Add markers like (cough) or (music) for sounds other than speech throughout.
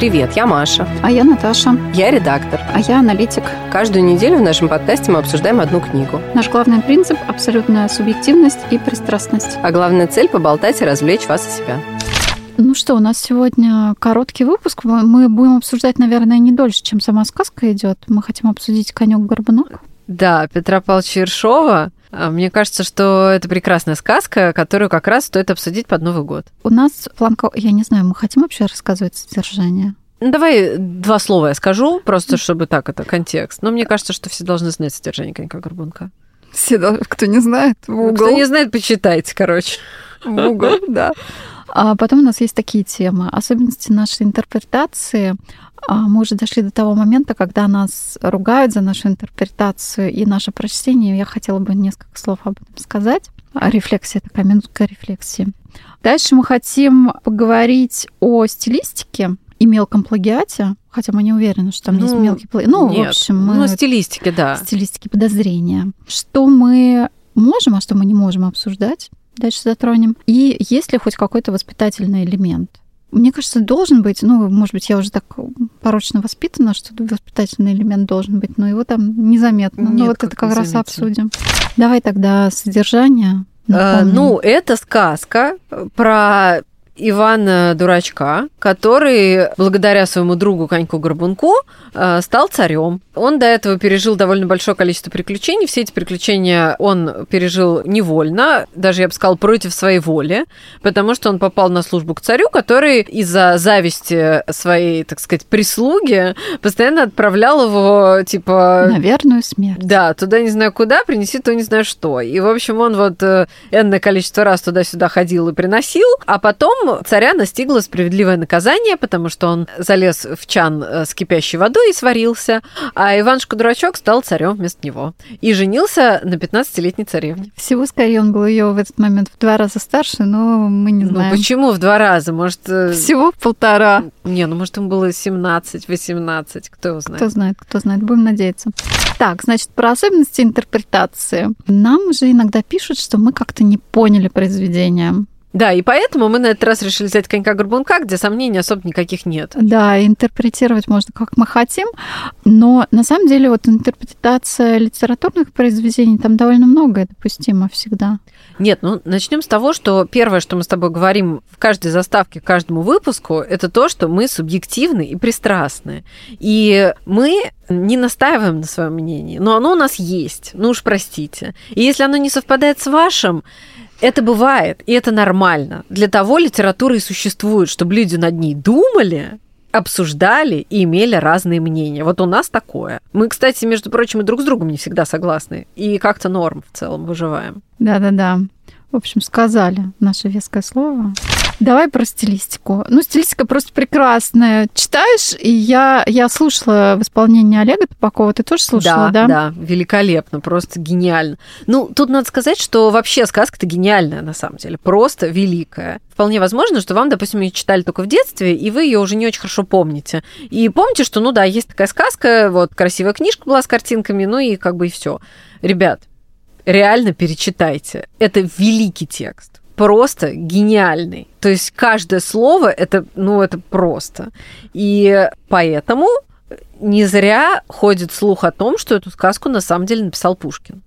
Привет, я Маша. А я Наташа. Я редактор. А я аналитик. Каждую неделю в нашем подкасте мы обсуждаем одну книгу. Наш главный принцип – абсолютная субъективность и пристрастность. А главная цель – поболтать и развлечь вас и себя. Ну что, у нас сегодня короткий выпуск. Мы будем обсуждать, наверное, не дольше, чем сама сказка идет. Мы хотим обсудить конек-горбунок. Да, Петра Павловича Ершова. А, мне кажется, что это прекрасная сказка, которую как раз стоит обсудить под Новый год. У нас планка... Я не знаю, мы хотим вообще рассказывать содержание? Ну, давай два слова я скажу, просто чтобы так, это контекст. Но мне кажется, что все должны знать содержание конька-горбунка. Все, кто не знает, в угол. Кто не знает, почитайте, короче. В угол, да. А потом у нас есть такие темы. Особенности нашей интерпретации. А мы уже дошли до того момента, когда нас ругают за нашу интерпретацию и наше прочтение. Я хотела бы несколько слов об этом сказать. Рефлексия, такая минутка рефлексии. Дальше мы хотим поговорить о стилистике и мелком плагиате, хотя мы не уверены, что там ну, есть мелкий плагиат. Ну, нет, в общем, мы... Ну, стилистики, да. Стилистики, подозрения. Что мы можем, а что мы не можем обсуждать, дальше затронем. И есть ли хоть какой-то воспитательный элемент. Мне кажется, должен быть, ну, может быть, я уже так порочно воспитана, что воспитательный элемент должен быть, но его там незаметно. Нет, ну, вот это как раз обсудим. Давай тогда содержание. А, ну, это сказка про Ивана Дурачка, который благодаря своему другу Коньку Горбунку э, стал царем. Он до этого пережил довольно большое количество приключений. Все эти приключения он пережил невольно, даже, я бы сказала, против своей воли, потому что он попал на службу к царю, который из-за зависти своей, так сказать, прислуги постоянно отправлял его, типа... На верную смерть. Да, туда не знаю куда, принеси то не знаю что. И, в общем, он вот э, энное количество раз туда-сюда ходил и приносил, а потом царя настигло справедливое наказание, потому что он залез в чан э, с кипящей водой и сварился, а Иванушка-дурачок стал царем вместо него и женился на 15-летней царевне. Всего скорее он был ее в этот момент в два раза старше, но мы не ну, знаем. Ну почему в два раза? Может... Э, Всего в полтора. Не, ну может ему было 17-18, кто его знает. Кто знает, кто знает, будем надеяться. Так, значит, про особенности интерпретации. Нам же иногда пишут, что мы как-то не поняли произведение. Да, и поэтому мы на этот раз решили взять конька-горбунка, где сомнений особо никаких нет. Да, интерпретировать можно как мы хотим, но на самом деле вот интерпретация литературных произведений, там довольно многое допустимо всегда. Нет, ну начнем с того, что первое, что мы с тобой говорим в каждой заставке, к каждому выпуску, это то, что мы субъективны и пристрастны. И мы не настаиваем на своем мнении, но оно у нас есть, ну уж простите. И если оно не совпадает с вашим, это бывает, и это нормально. Для того литература и существует, чтобы люди над ней думали, обсуждали и имели разные мнения. Вот у нас такое. Мы, кстати, между прочим, и друг с другом не всегда согласны. И как-то норм в целом выживаем. Да-да-да. В общем, сказали наше веское слово. Давай про стилистику. Ну, стилистика просто прекрасная. Читаешь, и я, я слушала в исполнении Олега Тупакова. Ты тоже слушала, да? Да, да, великолепно, просто гениально. Ну, тут надо сказать, что вообще сказка-то гениальная, на самом деле, просто великая. Вполне возможно, что вам, допустим, ее читали только в детстве, и вы ее уже не очень хорошо помните. И помните, что, ну да, есть такая сказка, вот красивая книжка была с картинками, ну и как бы и все. Ребят, реально перечитайте. Это великий текст просто гениальный. То есть каждое слово это, ну, это просто. И поэтому не зря ходит слух о том, что эту сказку на самом деле написал Пушкин.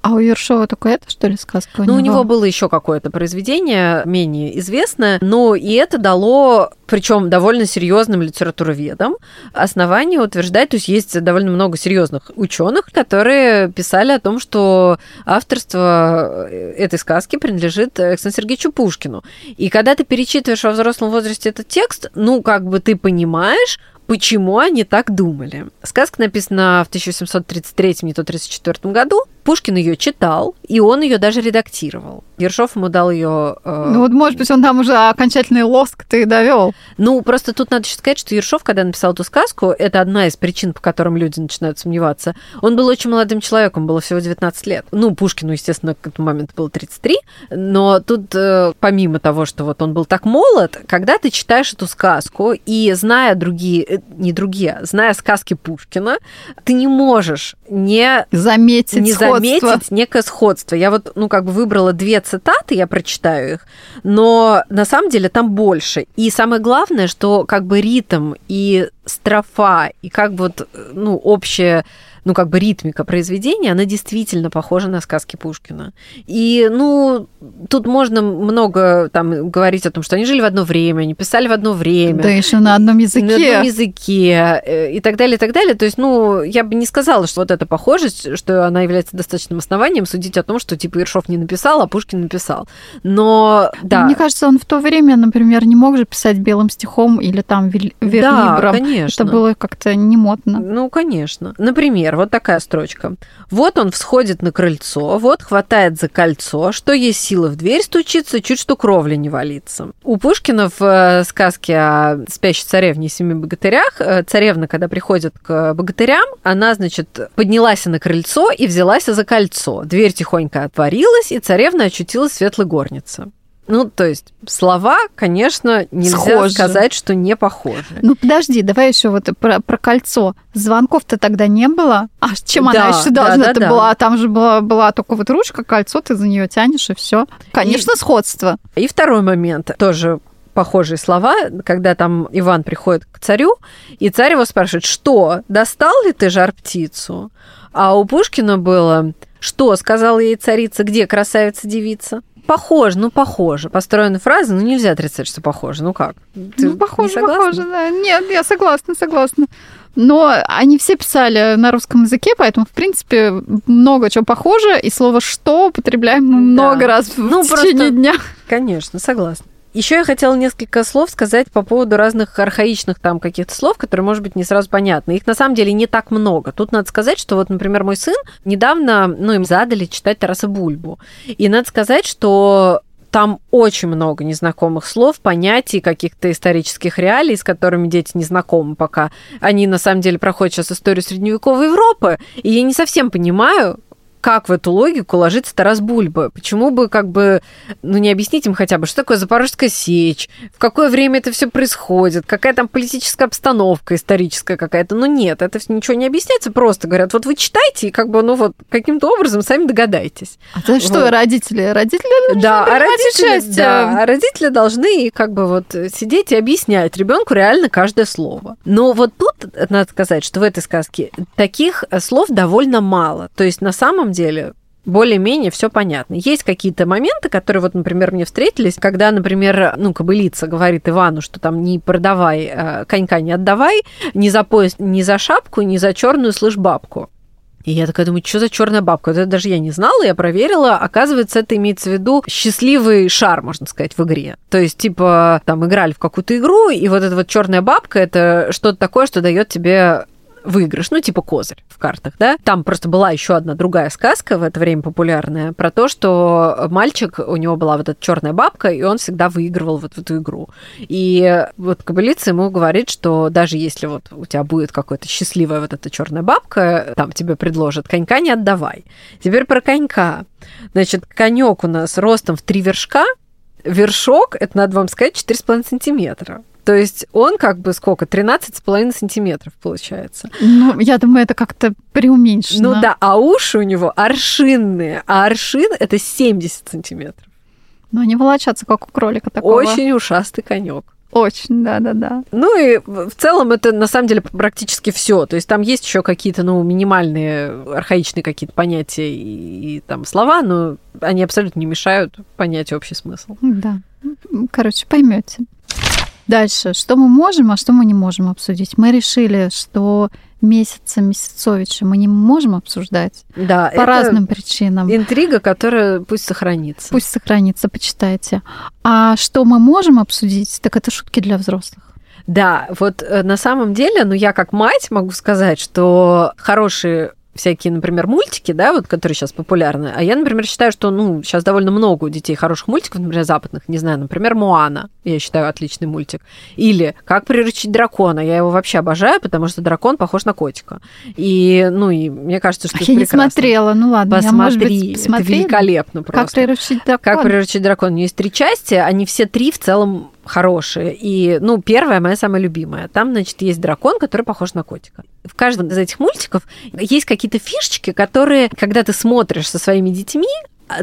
А у Ершова только это, что ли, сказка? У ну, него? у него было еще какое-то произведение, менее известное, но и это дало, причем довольно серьезным литературоведам, основание утверждать, то есть есть довольно много серьезных ученых, которые писали о том, что авторство этой сказки принадлежит Александру Сергеевичу Пушкину. И когда ты перечитываешь во взрослом возрасте этот текст, ну, как бы ты понимаешь, почему они так думали. Сказка написана в 1833, не то 34 году. Пушкин ее читал, и он ее даже редактировал. Ершов ему дал ее. Э... Ну вот, может быть, он там уже окончательный лоск ты довел. Ну, просто тут надо еще сказать, что Ершов, когда написал эту сказку, это одна из причин, по которым люди начинают сомневаться. Он был очень молодым человеком, было всего 19 лет. Ну, Пушкину, естественно, к этому моменту было 33, но тут, э, помимо того, что вот он был так молод, когда ты читаешь эту сказку и зная другие, э, не другие, зная сказки Пушкина, ты не можешь не заметить не сходство заметить некое сходство. Я вот, ну, как бы выбрала две цитаты, я прочитаю их, но на самом деле там больше. И самое главное, что как бы ритм и строфа, и как бы вот, ну, общее ну, как бы ритмика произведения, она действительно похожа на сказки Пушкина. И, ну, тут можно много там говорить о том, что они жили в одно время, они писали в одно время. Да, еще на одном языке. На одном языке э, и так далее, и так далее. То есть, ну, я бы не сказала, что вот эта похожесть, что она является достаточным основанием судить о том, что, типа, Ершов не написал, а Пушкин написал. Но, да. Мне кажется, он в то время, например, не мог же писать белым стихом или там верлибром. Да, конечно. Это было как-то не модно. Ну, конечно. Например, вот такая строчка. Вот он всходит на крыльцо, вот хватает за кольцо, что есть силы в дверь стучится, чуть что кровля не валится. У Пушкина в э, сказке о спящей царевне и семи богатырях э, царевна, когда приходит к богатырям, она, значит, поднялась на крыльцо и взялась за кольцо. Дверь тихонько отворилась, и царевна очутилась в светлой горнице. Ну, то есть слова, конечно, нельзя Схожи. сказать, что не похожи. Ну, подожди, давай еще вот про, про кольцо. Звонков-то тогда не было. А чем да, она еще должна да, да, была? Там же была, была только вот ручка, кольцо, ты за нее тянешь, и все. Конечно, и, сходство. И второй момент, тоже похожие слова, когда там Иван приходит к царю, и царь его спрашивает, что, достал ли ты жар-птицу? А у Пушкина было, что, сказала ей царица, где красавица-девица? Похоже, ну похоже. Построена фраза, ну нельзя отрицать, что похоже. Ну как? Ты ну, похоже, похоже, да. Нет, я согласна, согласна. Но они все писали на русском языке, поэтому, в принципе, много чего похоже, и слово «что» употребляем да. много раз ну, в течение дня. Конечно, согласна. Еще я хотела несколько слов сказать по поводу разных архаичных там каких-то слов, которые, может быть, не сразу понятны. Их на самом деле не так много. Тут надо сказать, что вот, например, мой сын недавно, ну, им задали читать Тараса Бульбу. И надо сказать, что там очень много незнакомых слов, понятий, каких-то исторических реалий, с которыми дети не знакомы пока. Они, на самом деле, проходят сейчас историю средневековой Европы, и я не совсем понимаю, как в эту логику ложится Тарас Бульба? Почему бы как бы, ну не объяснить им хотя бы, что такое Запорожская сечь, в какое время это все происходит, какая там политическая обстановка историческая какая-то. Ну нет, это ничего не объясняется, просто говорят, вот вы читайте, и как бы, ну вот, каким-то образом сами догадайтесь. А то что, вот. родители? Родители да, а родители, да, а родители должны как бы вот сидеть и объяснять ребенку реально каждое слово. Но вот тут надо сказать, что в этой сказке таких слов довольно мало. То есть на самом самом деле более-менее все понятно. Есть какие-то моменты, которые вот, например, мне встретились, когда, например, ну, кобылица говорит Ивану, что там не продавай, э, конька не отдавай, ни за пояс, ни за шапку, ни за черную слышь бабку. И я такая думаю, что за черная бабка? Это даже я не знала, я проверила. Оказывается, это имеется в виду счастливый шар, можно сказать, в игре. То есть, типа, там играли в какую-то игру, и вот эта вот черная бабка это что-то такое, что дает тебе выигрыш, ну, типа козырь в картах, да. Там просто была еще одна другая сказка в это время популярная про то, что мальчик, у него была вот эта черная бабка, и он всегда выигрывал вот эту игру. И вот кобылица ему говорит, что даже если вот у тебя будет какая-то счастливая вот эта черная бабка, там тебе предложат, конька не отдавай. Теперь про конька. Значит, конек у нас ростом в три вершка, вершок, это надо вам сказать, 4,5 сантиметра. То есть он как бы сколько? 13,5 сантиметров получается. Ну, я думаю, это как-то преуменьшено. Ну да, а уши у него аршинные, а аршин это 70 сантиметров. Ну, они волочатся, как у кролика такого. Очень ушастый конек. Очень, да, да, да. Ну и в целом это на самом деле практически все. То есть там есть еще какие-то, ну, минимальные, архаичные какие-то понятия и, и там слова, но они абсолютно не мешают понять общий смысл. Да. Короче, поймете. Дальше, что мы можем, а что мы не можем обсудить? Мы решили, что месяца Месяцовича мы не можем обсуждать да, по разным причинам. Интрига, которая пусть сохранится. Пусть сохранится, почитайте. А что мы можем обсудить, так это шутки для взрослых. Да, вот э, на самом деле, ну я как мать могу сказать, что хорошие всякие, например, мультики, да, вот, которые сейчас популярны. А я, например, считаю, что, ну, сейчас довольно много у детей хороших мультиков, например, западных, не знаю, например, Моана, я считаю, отличный мультик. Или «Как приручить дракона», я его вообще обожаю, потому что дракон похож на котика. И, ну, и мне кажется, что а это я прекрасно. не смотрела, ну ладно, Посмотри, я, может быть, посмотри. это великолепно просто. «Как приручить дракона». «Как приручить дракона». У нее есть три части, они все три в целом хорошие. И, ну, первая моя самая любимая. Там, значит, есть дракон, который похож на котика. В каждом из этих мультиков есть какие-то фишечки, которые, когда ты смотришь со своими детьми,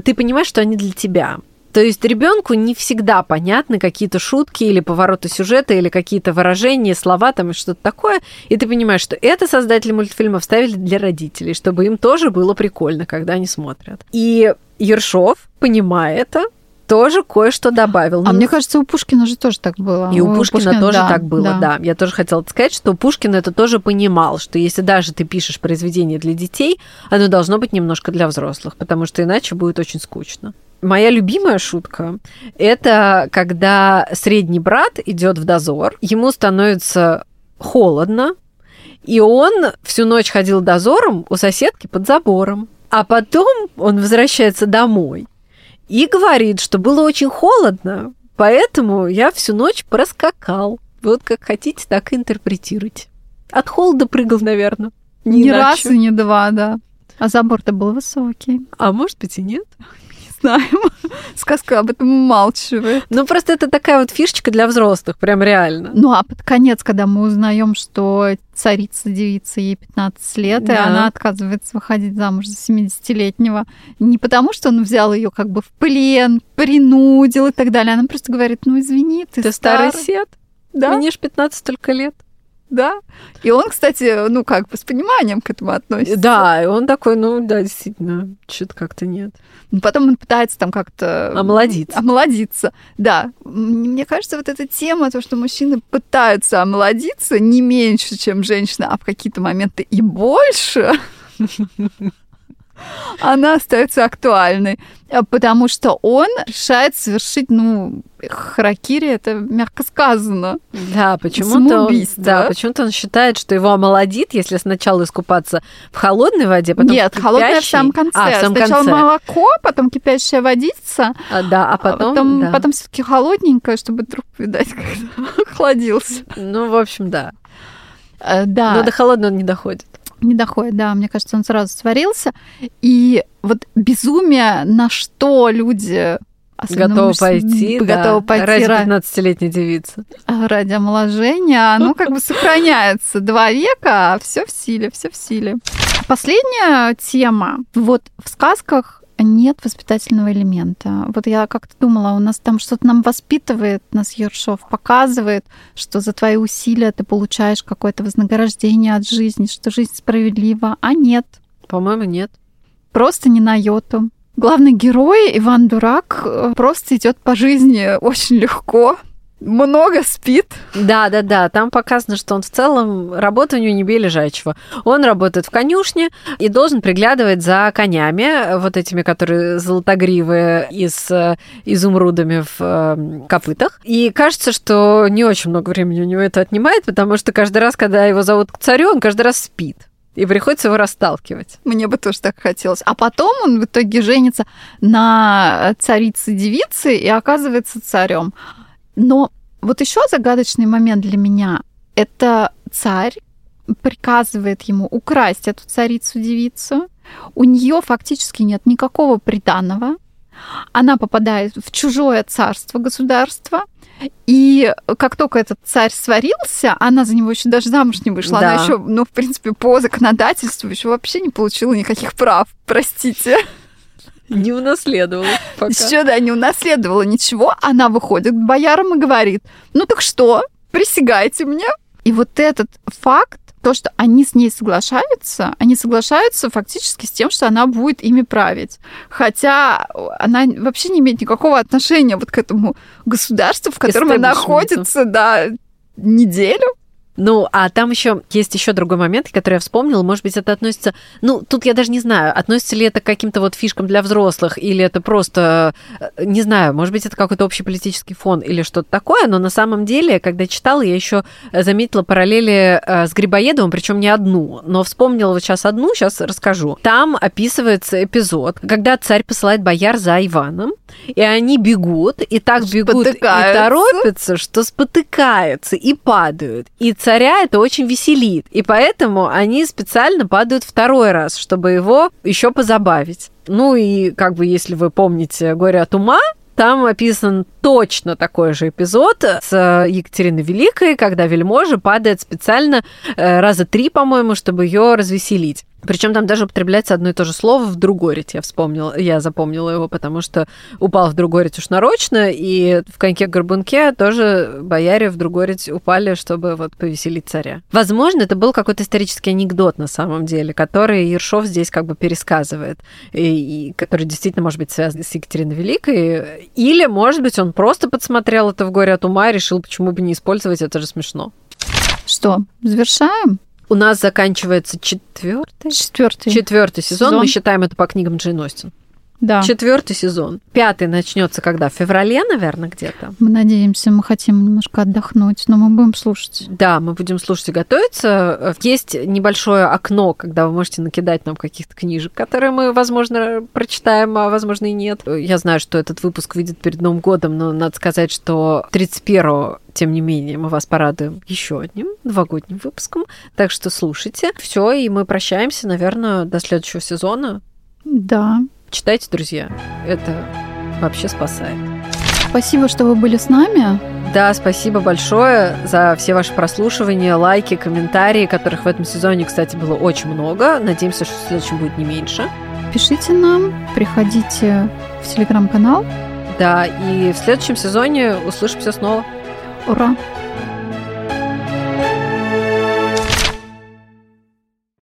ты понимаешь, что они для тебя. То есть ребенку не всегда понятны какие-то шутки или повороты сюжета, или какие-то выражения, слова там и что-то такое. И ты понимаешь, что это создатели мультфильмов ставили для родителей, чтобы им тоже было прикольно, когда они смотрят. И Ершов, понимая это, тоже кое-что добавил. А ну, мне кажется, у Пушкина же тоже так было. И у, у Пушкина, Пушкина тоже да, так было, да. да. Я тоже хотела сказать, что Пушкин это тоже понимал, что если даже ты пишешь произведение для детей, оно должно быть немножко для взрослых, потому что иначе будет очень скучно. Моя любимая шутка – это когда средний брат идет в дозор, ему становится холодно, и он всю ночь ходил дозором у соседки под забором. А потом он возвращается домой и говорит, что было очень холодно, поэтому я всю ночь проскакал. Вот как хотите, так и интерпретируйте. От холода прыгал, наверное. Не, не раз и не два, да. А забор-то был высокий. А может быть и нет знаем. (laughs) Сказка об этом умалчивает. Ну, просто это такая вот фишечка для взрослых, прям реально. Ну, а под конец, когда мы узнаем, что царица девица, ей 15 лет, да. и она отказывается выходить замуж за 70-летнего. Не потому, что он взял ее как бы в плен, принудил и так далее. Она просто говорит, ну, извини, ты, ты старый, сет. Да? Мне ж 15 только лет да. И он, кстати, ну как бы с пониманием к этому относится. Да, и он такой, ну да, действительно, что-то как-то нет. Потом он пытается там как-то... Омолодиться. Омолодиться, да. Мне кажется, вот эта тема, то, что мужчины пытаются омолодиться не меньше, чем женщины, а в какие-то моменты и больше, она остается актуальной, э, потому что он решает совершить, ну, харакири, это мягко сказано. Да, почему-то он, да, почему-то он считает, что его омолодит, если сначала искупаться в холодной воде, потом Нет, в холодная в самом конце. А, в самом сначала конце. молоко, потом кипящая водица, а, да, а потом, а потом, да. потом все-таки холодненькое, чтобы труп, видать, (laughs) когда охладился. Ну, в общем, да. Э, да. Но до холодного он не доходит. Не доходит, да. Мне кажется, он сразу сварился. И вот безумие, на что люди готовы пойти, да, пойти ради 15-летней девицы. Ради омоложения, оно как бы сохраняется два века, а все в силе, все в силе. Последняя тема. Вот в сказках нет воспитательного элемента. Вот я как-то думала, у нас там что-то нам воспитывает, нас Ершов показывает, что за твои усилия ты получаешь какое-то вознаграждение от жизни, что жизнь справедлива, а нет. По-моему, нет. Просто не на йоту. Главный герой Иван Дурак э, просто идет по жизни очень легко, много спит. Да, да, да. Там показано, что он в целом работа у него не бей лежачего. Он работает в конюшне и должен приглядывать за конями, вот этими, которые золотогривые и с э, изумрудами в э, копытах. И кажется, что не очень много времени у него это отнимает, потому что каждый раз, когда его зовут к царю, он каждый раз спит. И приходится его расталкивать. Мне бы тоже так хотелось. А потом он в итоге женится на царице-девице и оказывается царем. Но вот еще загадочный момент для меня – это царь приказывает ему украсть эту царицу-девицу. У нее фактически нет никакого приданного. Она попадает в чужое царство, государство. И как только этот царь сварился, она за него еще даже замуж не вышла. Да. Она еще, ну, в принципе, по законодательству еще вообще не получила никаких прав. Простите. Не унаследовала. Пока. Еще, да, не унаследовала ничего. Она выходит к боярам и говорит, ну так что, присягайте мне. И вот этот факт, то, что они с ней соглашаются, они соглашаются фактически с тем, что она будет ими править. Хотя она вообще не имеет никакого отношения вот к этому государству, в котором она находится, да, неделю. Ну, а там еще есть еще другой момент, который я вспомнила. Может быть, это относится. Ну, тут я даже не знаю, относится ли это к каким-то вот фишкам для взрослых, или это просто, э, не знаю, может быть, это какой-то общий политический фон или что-то такое. Но на самом деле, когда читала, я еще заметила параллели э, с Грибоедовым, причем не одну, но вспомнила вот сейчас одну, сейчас расскажу. Там описывается эпизод, когда царь посылает бояр за Иваном, и они бегут, и так бегут и торопятся, что спотыкаются и падают. И царя это очень веселит. И поэтому они специально падают второй раз, чтобы его еще позабавить. Ну и как бы, если вы помните «Горе от ума», Там описан точно такой же эпизод с Екатериной Великой, когда вельможа падает специально э, раза три, по-моему, чтобы ее развеселить. Причем там даже употребляется одно и то же слово в другорить. Я вспомнила, я запомнила его, потому что упал в другорить уж нарочно, и в коньке-горбунке тоже бояре в другорить упали, чтобы вот повеселить царя. Возможно, это был какой-то исторический анекдот на самом деле, который Ершов здесь как бы пересказывает, и, и который действительно может быть связан с Екатериной Великой, или, может быть, он просто подсмотрел это в горе от ума и решил, почему бы не использовать, это же смешно. Что, завершаем? У нас заканчивается четвертый, четвертый, четвертый сезон. сезон. Мы считаем это по книгам Джейн Остин. Да. Четвертый сезон. Пятый начнется когда? В феврале, наверное, где-то. Мы надеемся, мы хотим немножко отдохнуть, но мы будем слушать. Да, мы будем слушать и готовиться. Есть небольшое окно, когда вы можете накидать нам каких-то книжек, которые мы, возможно, прочитаем, а возможно и нет. Я знаю, что этот выпуск выйдет перед Новым годом, но надо сказать, что 31 тем не менее, мы вас порадуем еще одним новогодним выпуском. Так что слушайте. Все, и мы прощаемся, наверное, до следующего сезона. Да. Читайте, друзья. Это вообще спасает. Спасибо, что вы были с нами. Да, спасибо большое за все ваши прослушивания, лайки, комментарии, которых в этом сезоне, кстати, было очень много. Надеемся, что в следующем будет не меньше. Пишите нам, приходите в телеграм-канал. Да, и в следующем сезоне услышимся снова. Ура!